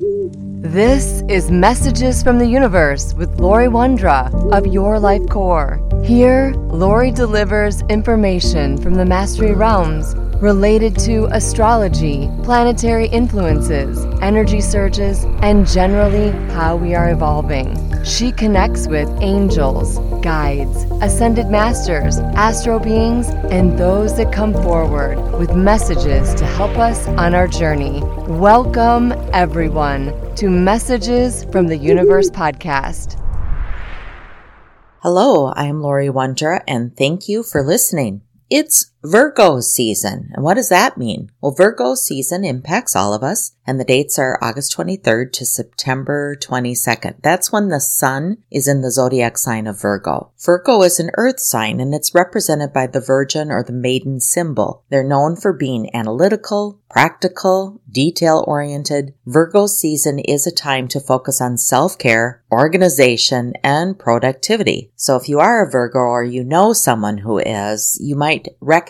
This is Messages from the Universe with Laurie Wondra of Your Life Core. Here, Laurie delivers information from the Mastery Realms related to astrology, planetary influences, energy surges, and generally how we are evolving. She connects with angels, guides, ascended masters, astro beings, and those that come forward with messages to help us on our journey. Welcome, everyone, to Messages from the Universe podcast. Hello, I am Laurie Wondra, and thank you for listening. It's Virgo season. And what does that mean? Well, Virgo season impacts all of us, and the dates are August 23rd to September 22nd. That's when the sun is in the zodiac sign of Virgo. Virgo is an earth sign, and it's represented by the virgin or the maiden symbol. They're known for being analytical, practical, detail oriented. Virgo season is a time to focus on self care, organization, and productivity. So if you are a Virgo or you know someone who is, you might recognize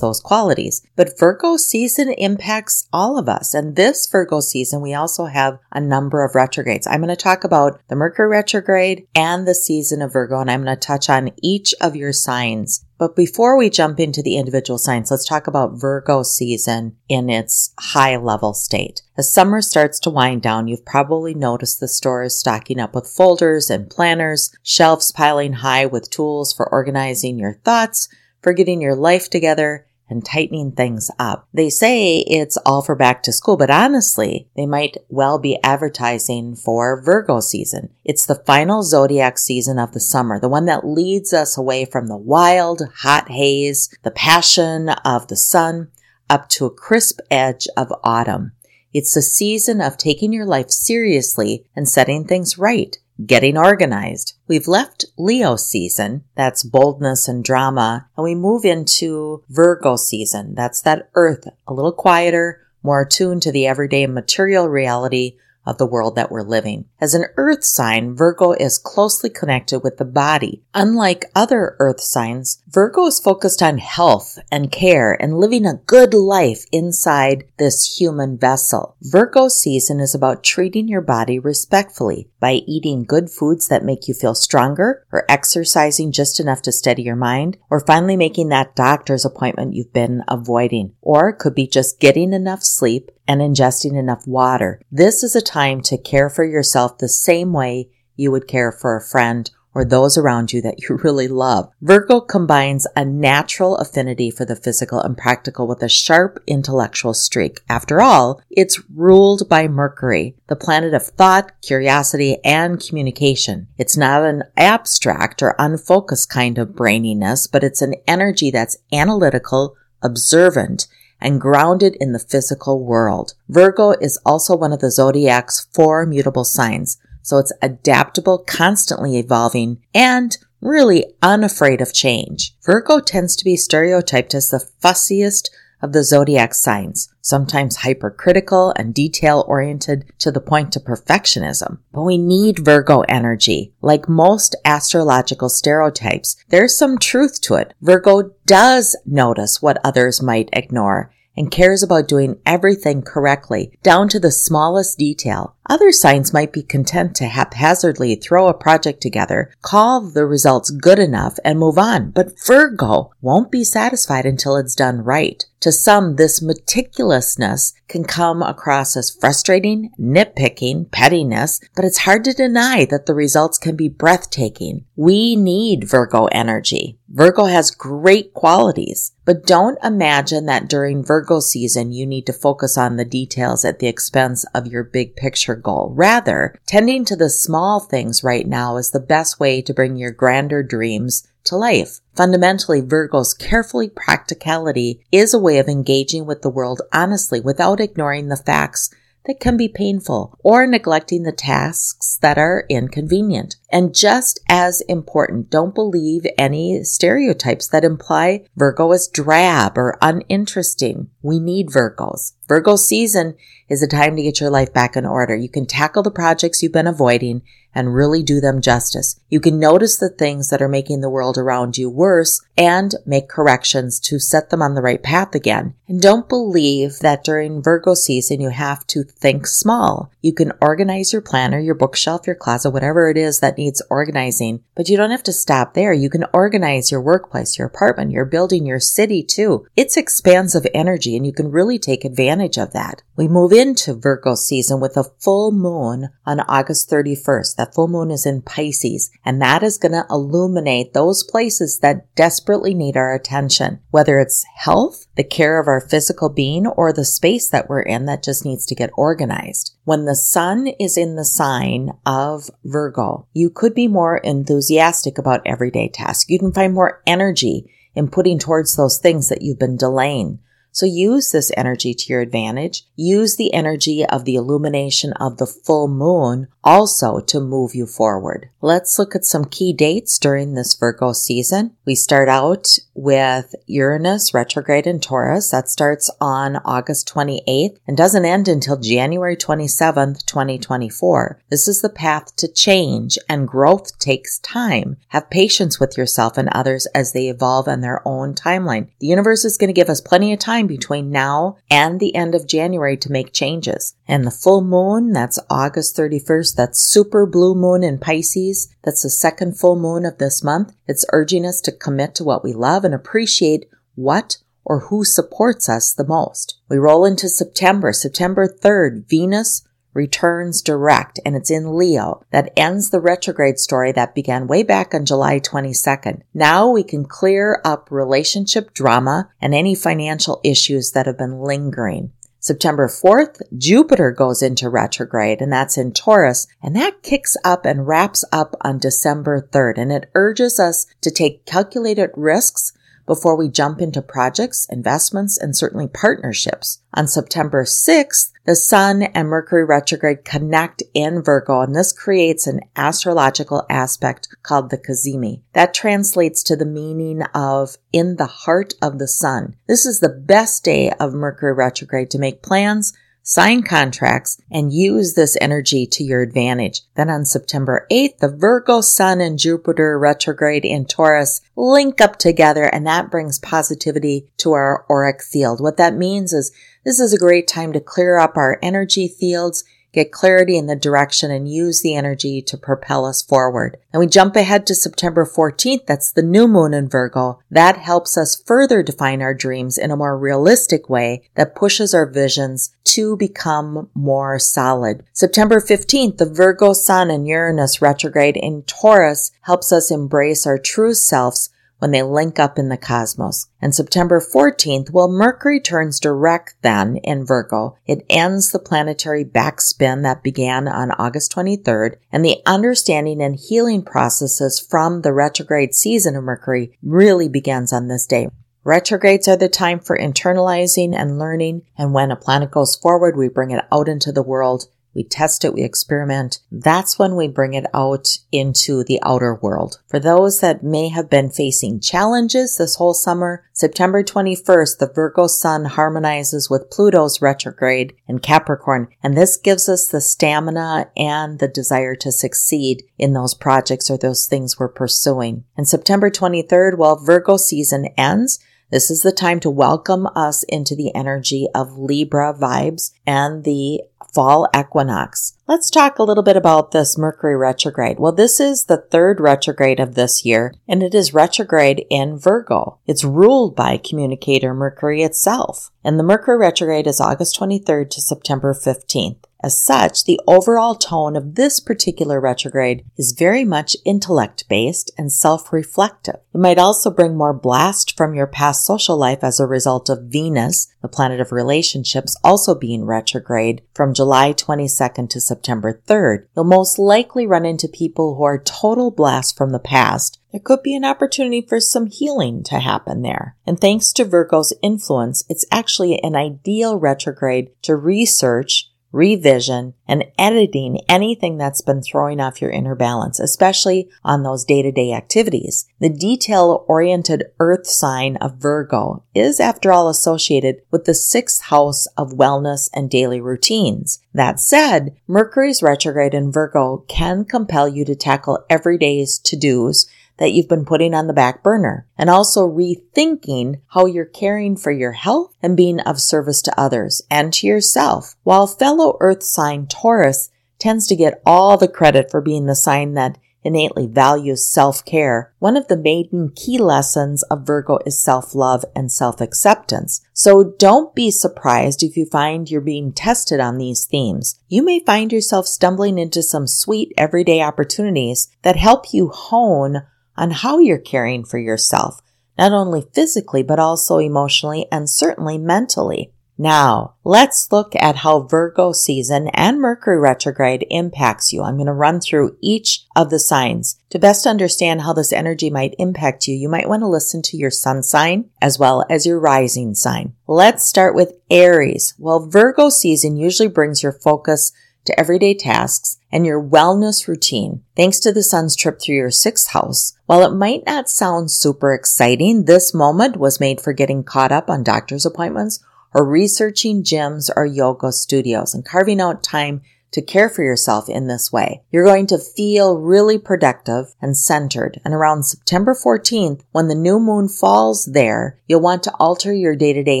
those qualities. But Virgo season impacts all of us. And this Virgo season, we also have a number of retrogrades. I'm going to talk about the Mercury retrograde and the season of Virgo, and I'm going to touch on each of your signs but before we jump into the individual signs, let's talk about Virgo season in its high level state. As summer starts to wind down, you've probably noticed the stores stocking up with folders and planners, shelves piling high with tools for organizing your thoughts, for getting your life together, and tightening things up. They say it's all for back to school, but honestly, they might well be advertising for Virgo season. It's the final zodiac season of the summer, the one that leads us away from the wild, hot haze, the passion of the sun, up to a crisp edge of autumn. It's the season of taking your life seriously and setting things right getting organized. We've left Leo season, that's boldness and drama, and we move into Virgo season, that's that earth, a little quieter, more attuned to the everyday material reality of the world that we're living. As an earth sign, Virgo is closely connected with the body. Unlike other earth signs, Virgo is focused on health and care and living a good life inside this human vessel. Virgo season is about treating your body respectfully by eating good foods that make you feel stronger or exercising just enough to steady your mind or finally making that doctor's appointment you've been avoiding. Or it could be just getting enough sleep and ingesting enough water. This is a time to care for yourself the same way you would care for a friend or those around you that you really love. Virgo combines a natural affinity for the physical and practical with a sharp intellectual streak. After all, it's ruled by Mercury, the planet of thought, curiosity, and communication. It's not an abstract or unfocused kind of braininess, but it's an energy that's analytical, observant, and grounded in the physical world. Virgo is also one of the zodiac's four mutable signs, so it's adaptable, constantly evolving, and really unafraid of change. Virgo tends to be stereotyped as the fussiest of the zodiac signs, sometimes hypercritical and detail oriented to the point of perfectionism. But we need Virgo energy. Like most astrological stereotypes, there's some truth to it. Virgo does notice what others might ignore and cares about doing everything correctly, down to the smallest detail. Other signs might be content to haphazardly throw a project together, call the results good enough, and move on. But Virgo won't be satisfied until it's done right. To some, this meticulousness can come across as frustrating, nitpicking, pettiness, but it's hard to deny that the results can be breathtaking. We need Virgo energy. Virgo has great qualities, but don't imagine that during Virgo season you need to focus on the details at the expense of your big picture goal. Rather, tending to the small things right now is the best way to bring your grander dreams to life. Fundamentally, Virgo's carefully practicality is a way of engaging with the world honestly without ignoring the facts that can be painful or neglecting the tasks that are inconvenient. And just as important, don't believe any stereotypes that imply Virgo is drab or uninteresting. We need Virgos. Virgo season is a time to get your life back in order. You can tackle the projects you've been avoiding and really do them justice. You can notice the things that are making the world around you worse and make corrections to set them on the right path again. And don't believe that during Virgo season you have to think small. You can organize your planner, your bookshelf, your closet, whatever it is that needs organizing, but you don't have to stop there. You can organize your workplace, your apartment, your building, your city too. It's expansive energy and you can really take advantage of that. We move into Virgo season with a full moon on August 31st. That full moon is in Pisces, and that is going to illuminate those places that desperately need our attention, whether it's health, the care of our physical being, or the space that we're in that just needs to get organized. When the sun is in the sign of Virgo, you could be more enthusiastic about everyday tasks. You can find more energy in putting towards those things that you've been delaying. So use this energy to your advantage. Use the energy of the illumination of the full moon also to move you forward. Let's look at some key dates during this Virgo season. We start out with Uranus retrograde in Taurus. That starts on August 28th and doesn't end until January 27th, 2024. This is the path to change and growth takes time. Have patience with yourself and others as they evolve on their own timeline. The universe is going to give us plenty of time between now and the end of January to make changes. And the full moon, that's August 31st, that's super blue moon in Pisces. That's the second full moon of this month. It's urging us to commit to what we love and appreciate what or who supports us the most. We roll into September. September 3rd, Venus returns direct and it's in Leo. That ends the retrograde story that began way back on July 22nd. Now we can clear up relationship drama and any financial issues that have been lingering. September 4th, Jupiter goes into retrograde and that's in Taurus and that kicks up and wraps up on December 3rd and it urges us to take calculated risks before we jump into projects, investments, and certainly partnerships. On September 6th, the Sun and Mercury retrograde connect in Virgo, and this creates an astrological aspect called the cazimi. That translates to the meaning of in the heart of the Sun. This is the best day of Mercury retrograde to make plans, sign contracts, and use this energy to your advantage. Then on September 8th, the Virgo Sun and Jupiter retrograde in Taurus link up together, and that brings positivity to our auric field. What that means is this is a great time to clear up our energy fields get clarity in the direction and use the energy to propel us forward. And we jump ahead to September 14th. That's the new moon in Virgo. That helps us further define our dreams in a more realistic way that pushes our visions to become more solid. September 15th, the Virgo Sun and Uranus retrograde in Taurus helps us embrace our true selves when they link up in the cosmos. And September 14th, well, Mercury turns direct then in Virgo. It ends the planetary backspin that began on August 23rd, and the understanding and healing processes from the retrograde season of Mercury really begins on this day. Retrogrades are the time for internalizing and learning, and when a planet goes forward, we bring it out into the world we test it, we experiment. That's when we bring it out into the outer world. For those that may have been facing challenges this whole summer, September 21st, the Virgo sun harmonizes with Pluto's retrograde in Capricorn, and this gives us the stamina and the desire to succeed in those projects or those things we're pursuing. And September 23rd, while Virgo season ends, this is the time to welcome us into the energy of Libra vibes and the fall equinox. Let's talk a little bit about this Mercury retrograde. Well, this is the third retrograde of this year, and it is retrograde in Virgo. It's ruled by communicator Mercury itself. And the Mercury retrograde is August 23rd to September 15th. As such, the overall tone of this particular retrograde is very much intellect based and self reflective. It might also bring more blast from your past social life as a result of Venus, the planet of relationships, also being retrograde from July 22nd to September 3rd. You'll most likely run into people who are total blast from the past there could be an opportunity for some healing to happen there. And thanks to Virgo's influence, it's actually an ideal retrograde to research revision, and editing anything that's been throwing off your inner balance, especially on those day to day activities. The detail oriented earth sign of Virgo is, after all, associated with the sixth house of wellness and daily routines. That said, Mercury's retrograde in Virgo can compel you to tackle everyday's to dos that you've been putting on the back burner and also rethinking how you're caring for your health and being of service to others and to yourself. While fellow earth sign Taurus tends to get all the credit for being the sign that innately values self-care, one of the maiden key lessons of Virgo is self-love and self-acceptance. So don't be surprised if you find you're being tested on these themes. You may find yourself stumbling into some sweet everyday opportunities that help you hone on how you're caring for yourself, not only physically, but also emotionally and certainly mentally. Now, let's look at how Virgo season and Mercury retrograde impacts you. I'm going to run through each of the signs. To best understand how this energy might impact you, you might want to listen to your sun sign as well as your rising sign. Let's start with Aries. Well, Virgo season usually brings your focus to everyday tasks and your wellness routine thanks to the sun's trip through your sixth house. While it might not sound super exciting, this moment was made for getting caught up on doctor's appointments or researching gyms or yoga studios and carving out time to care for yourself in this way. You're going to feel really productive and centered. And around September 14th, when the new moon falls there, you'll want to alter your day to day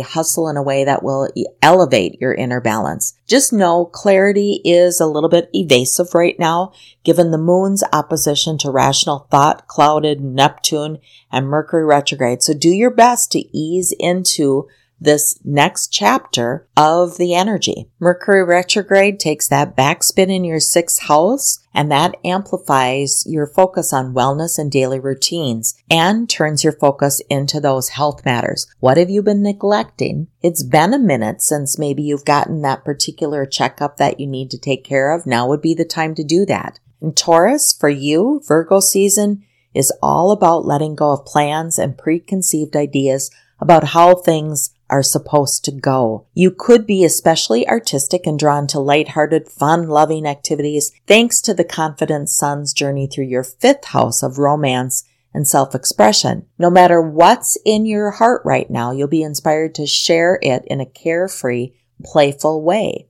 hustle in a way that will elevate your inner balance. Just know clarity is a little bit evasive right now, given the moon's opposition to rational thought, clouded Neptune and Mercury retrograde. So do your best to ease into this next chapter of the energy. Mercury retrograde takes that backspin in your sixth house and that amplifies your focus on wellness and daily routines and turns your focus into those health matters. What have you been neglecting? It's been a minute since maybe you've gotten that particular checkup that you need to take care of. Now would be the time to do that. And Taurus, for you, Virgo season is all about letting go of plans and preconceived ideas about how things are supposed to go. You could be especially artistic and drawn to lighthearted, fun-loving activities thanks to the confident sun's journey through your fifth house of romance and self-expression. No matter what's in your heart right now, you'll be inspired to share it in a carefree, playful way.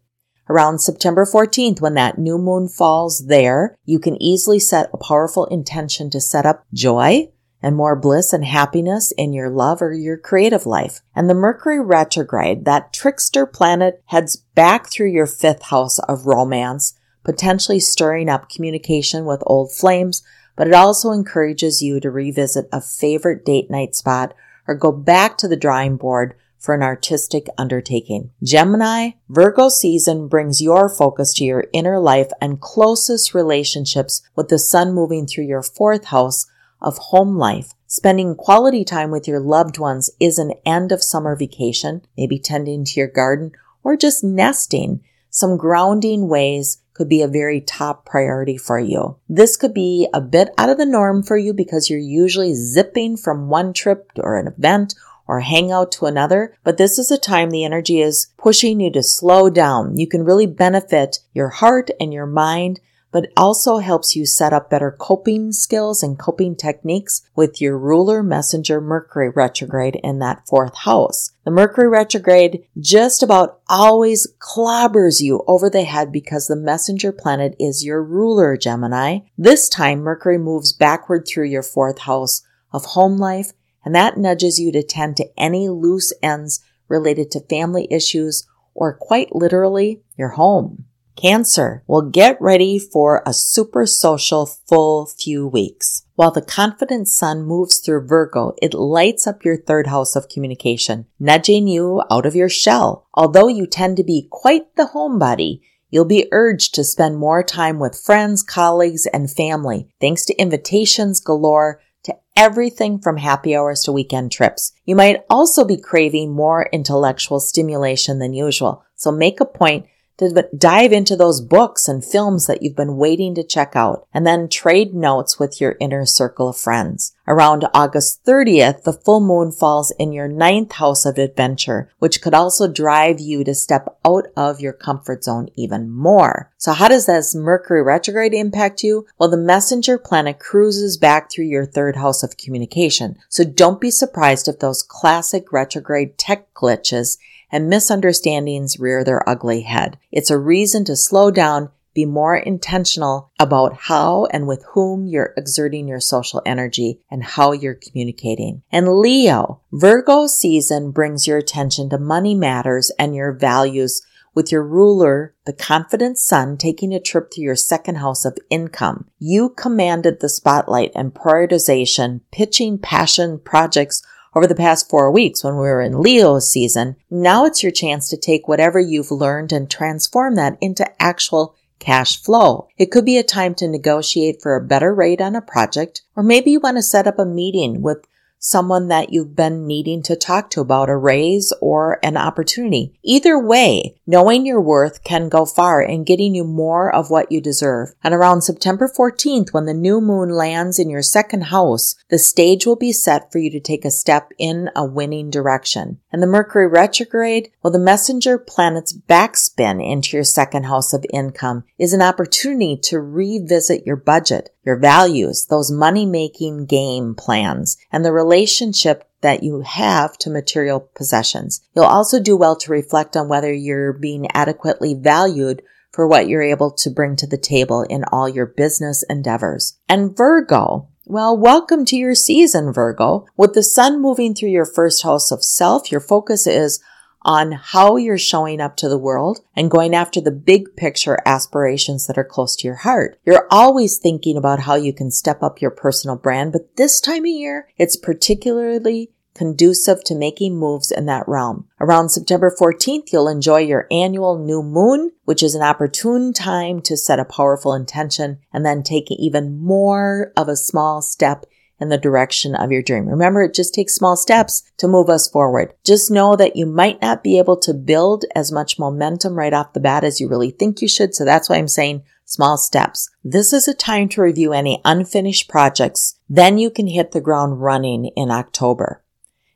Around September 14th, when that new moon falls there, you can easily set a powerful intention to set up joy, and more bliss and happiness in your love or your creative life. And the Mercury retrograde, that trickster planet heads back through your fifth house of romance, potentially stirring up communication with old flames, but it also encourages you to revisit a favorite date night spot or go back to the drawing board for an artistic undertaking. Gemini, Virgo season brings your focus to your inner life and closest relationships with the sun moving through your fourth house of home life. Spending quality time with your loved ones is an end of summer vacation, maybe tending to your garden or just nesting. Some grounding ways could be a very top priority for you. This could be a bit out of the norm for you because you're usually zipping from one trip or an event or hangout to another, but this is a time the energy is pushing you to slow down. You can really benefit your heart and your mind but also helps you set up better coping skills and coping techniques with your ruler messenger Mercury retrograde in that fourth house. The Mercury retrograde just about always clobbers you over the head because the messenger planet is your ruler, Gemini. This time, Mercury moves backward through your fourth house of home life, and that nudges you to tend to any loose ends related to family issues or quite literally your home. Cancer will get ready for a super social full few weeks. While the confident sun moves through Virgo, it lights up your third house of communication, nudging you out of your shell. Although you tend to be quite the homebody, You'll be urged to spend more time with friends, colleagues, and family, thanks to invitations galore to everything from happy hours to weekend trips. You might also be craving more intellectual stimulation than usual, so make a point to dive into those books and films that you've been waiting to check out, and then trade notes with your inner circle of friends. Around August 30th, the full moon falls in your ninth house of adventure, which could also drive you to step out of your comfort zone even more. So how does this Mercury retrograde impact you? Well, the messenger planet cruises back through your third house of communication. So don't be surprised if those classic retrograde tech glitches and misunderstandings rear their ugly head. It's a reason to slow down be more intentional about how and with whom you're exerting your social energy and how you're communicating. And Leo, Virgo season brings your attention to money matters and your values with your ruler, the confident sun, taking a trip to your second house of income. You commanded the spotlight and prioritization, pitching passion projects over the past four weeks when we were in Leo season. Now it's your chance to take whatever you've learned and transform that into actual cash flow. It could be a time to negotiate for a better rate on a project, or maybe you want to set up a meeting with someone that you've been needing to talk to about a raise or an opportunity. Either way, knowing your worth can go far in getting you more of what you deserve. And around September 14th, when the new moon lands in your second house, the stage will be set for you to take a step in a winning direction. And the Mercury retrograde, well, the messenger planet's backspin into your second house of income is an opportunity to revisit your budget your values, those money making game plans, and the relationship that you have to material possessions. You'll also do well to reflect on whether you're being adequately valued for what you're able to bring to the table in all your business endeavors. And Virgo, well, welcome to your season, Virgo. With the sun moving through your first house of self, your focus is on how you're showing up to the world and going after the big picture aspirations that are close to your heart. You're always thinking about how you can step up your personal brand, but this time of year, it's particularly conducive to making moves in that realm. Around September 14th, you'll enjoy your annual new moon, which is an opportune time to set a powerful intention and then take even more of a small step in the direction of your dream. Remember, it just takes small steps to move us forward. Just know that you might not be able to build as much momentum right off the bat as you really think you should. So that's why I'm saying small steps. This is a time to review any unfinished projects. Then you can hit the ground running in October.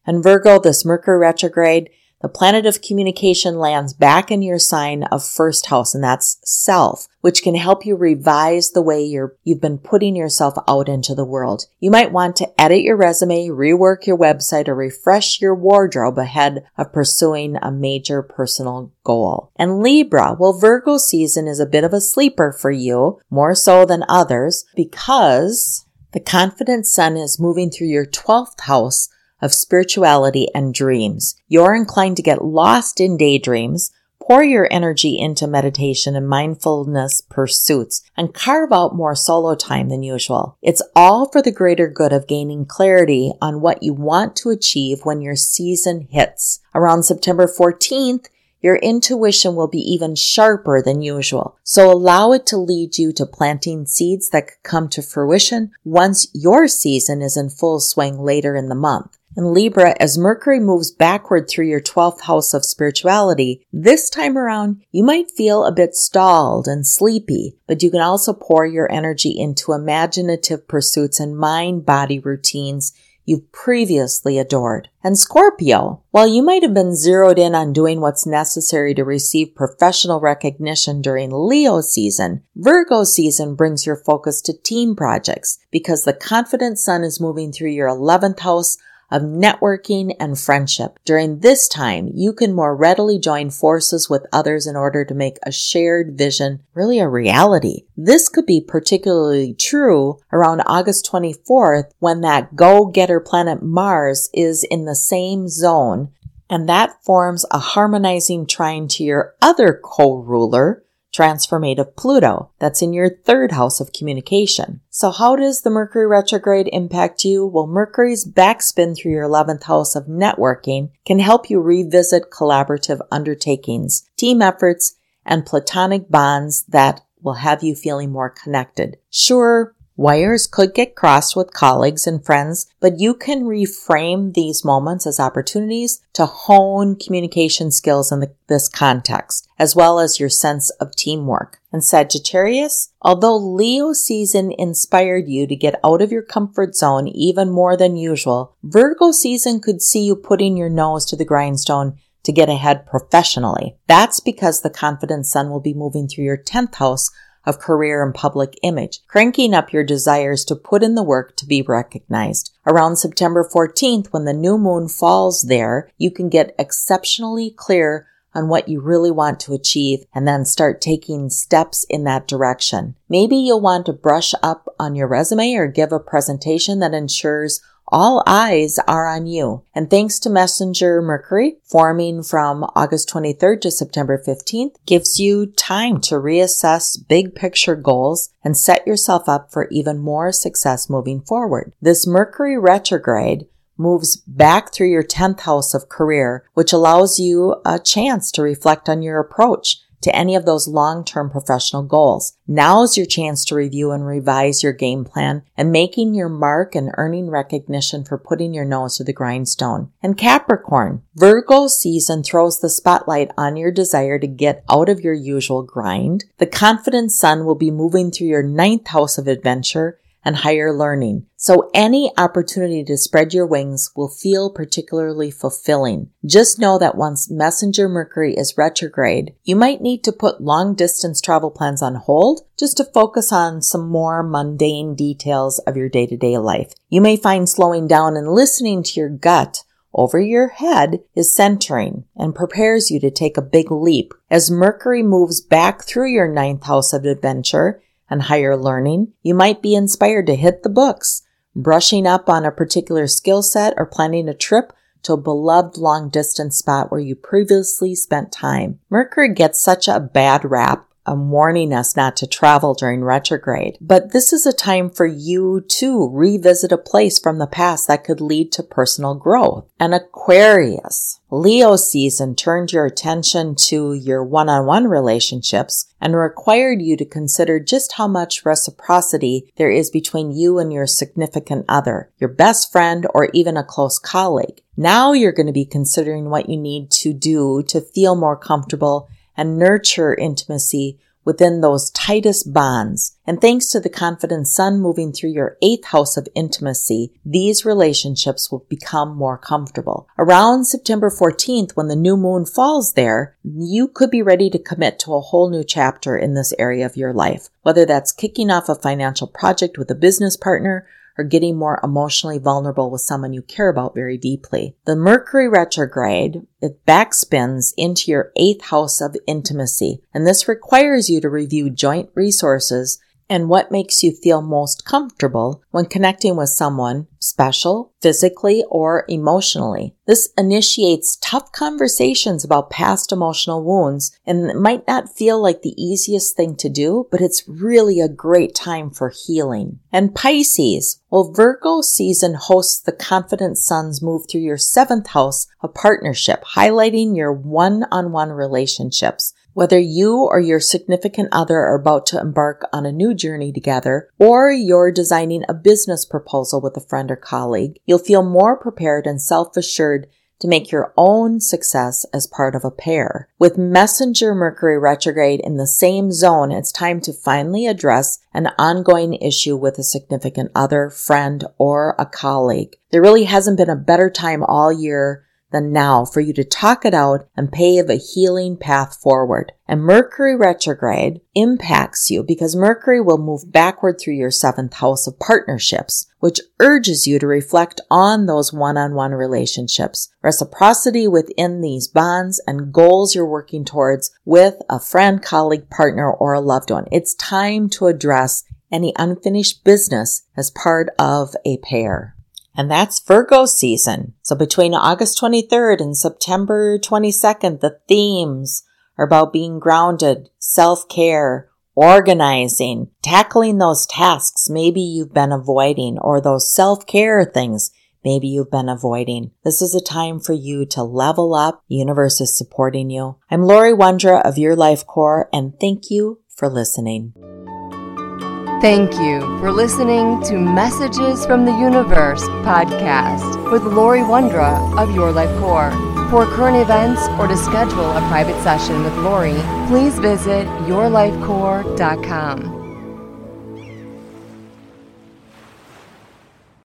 And Virgo, this Mercury retrograde the planet of communication lands back in your sign of first house, and that's self, which can help you revise the way you're, you've been putting yourself out into the world. You might want to edit your resume, rework your website, or refresh your wardrobe ahead of pursuing a major personal goal. And Libra, well, Virgo season is a bit of a sleeper for you, more so than others, because the confident sun is moving through your 12th house of spirituality and dreams. You're inclined to get lost in daydreams, pour your energy into meditation and mindfulness pursuits, and carve out more solo time than usual. It's all for the greater good of gaining clarity on what you want to achieve when your season hits. Around September 14th, your intuition will be even sharper than usual. So allow it to lead you to planting seeds that could come to fruition once your season is in full swing later in the month. In Libra, as Mercury moves backward through your 12th house of spirituality, this time around, you might feel a bit stalled and sleepy, but you can also pour your energy into imaginative pursuits and mind body routines you've previously adored. And Scorpio, while you might have been zeroed in on doing what's necessary to receive professional recognition during Leo season, Virgo season brings your focus to team projects because the confident sun is moving through your 11th house of networking and friendship. During this time, you can more readily join forces with others in order to make a shared vision really a reality. This could be particularly true around August 24th when that go-getter planet Mars is in the same zone and that forms a harmonizing trine to your other co-ruler, transformative Pluto that's in your third house of communication. So how does the Mercury retrograde impact you? Well, Mercury's backspin through your 11th house of networking can help you revisit collaborative undertakings, team efforts, and platonic bonds that will have you feeling more connected. Sure, Wires could get crossed with colleagues and friends, but you can reframe these moments as opportunities to hone communication skills in the, this context. as well as your sense of teamwork. And Sagittarius, although Leo season inspired you to get out of your comfort zone even more than usual, Virgo season could see you putting your nose to the grindstone to get ahead professionally. That's because the confident sun will be moving through your 10th house of career and public image, cranking up your desires to put in the work to be recognized. Around September 14th, when the new moon falls there, you can get exceptionally clear on what you really want to achieve and then start taking steps in that direction. Maybe you'll want to brush up on your resume or give a presentation that ensures all eyes are on you. And thanks to Messenger Mercury, forming from August 23rd to September 15th, gives you time to reassess big picture goals and set yourself up for even more success moving forward. This Mercury retrograde moves back through your 10th house of career, which allows you a chance to reflect on your approach to any of those long-term professional goals. Now's your chance to review and revise your game plan and making your mark and earning recognition for putting your nose to the grindstone. And Capricorn, Virgo season throws the spotlight on your desire to get out of your usual grind. The confident sun will be moving through your ninth house of adventure and higher learning. So any opportunity to spread your wings will feel particularly fulfilling. Just know that once Messenger Mercury is retrograde, you might need to put long distance travel plans on hold just to focus on some more mundane details of your day to day life. You may find slowing down and listening to your gut over your head is centering and prepares you to take a big leap. As Mercury moves back through your ninth house of adventure, and higher learning, you might be inspired to hit the books, brushing up on a particular skill set or planning a trip to a beloved long distance spot where you previously spent time. Mercury gets such a bad rap warning us not to travel during retrograde. But this is a time for you to revisit a place from the past that could lead to personal growth. An Aquarius, Leo season turned your attention to your one-on-one relationships and required you to consider just how much reciprocity there is between you and your significant other, your best friend, or even a close colleague. Now you're going to be considering what you need to do to feel more comfortable and nurture intimacy within those tightest bonds. And thanks to the confident sun moving through your eighth house of intimacy, these relationships will become more comfortable. Around September 14th, when the new moon falls there, you could be ready to commit to a whole new chapter in this area of your life. Whether that's kicking off a financial project with a business partner or getting more emotionally vulnerable with someone you care about very deeply. The Mercury retrograde, it backspins into your eighth house of intimacy, and this requires you to review joint resources and what makes you feel most comfortable when connecting with someone special, physically or emotionally. This initiates tough conversations about past emotional wounds and it might not feel like the easiest thing to do, but it's really a great time for healing. And Pisces, well, Virgo season hosts the confident suns move through your seventh house of partnership, highlighting your one-on-one relationships. Whether you or your significant other are about to embark on a new journey together, or you're designing a business proposal with a friend or colleague, you'll feel more prepared and self-assured to make your own success as part of a pair. With Messenger Mercury retrograde in the same zone, it's time to finally address an ongoing issue with a significant other, friend, or a colleague. There really hasn't been a better time all year than now for you to talk it out and pave a healing path forward. And Mercury retrograde impacts you because Mercury will move backward through your seventh house of partnerships, which urges you to reflect on those one-on-one relationships, reciprocity within these bonds and goals you're working towards with a friend, colleague, partner, or a loved one. It's time to address any unfinished business as part of a pair. And that's Virgo season. So between August 23rd and September 22nd, the themes are about being grounded, self-care, organizing, tackling those tasks maybe you've been avoiding or those self-care things maybe you've been avoiding. This is a time for you to level up. The universe is supporting you. I'm Laurie Wondra of Your Life Core and thank you for listening. Thank you for listening to Messages from the Universe podcast with Laurie Wondra of Your Life Core. For current events or to schedule a private session with Laurie, please visit yourlifecore.com.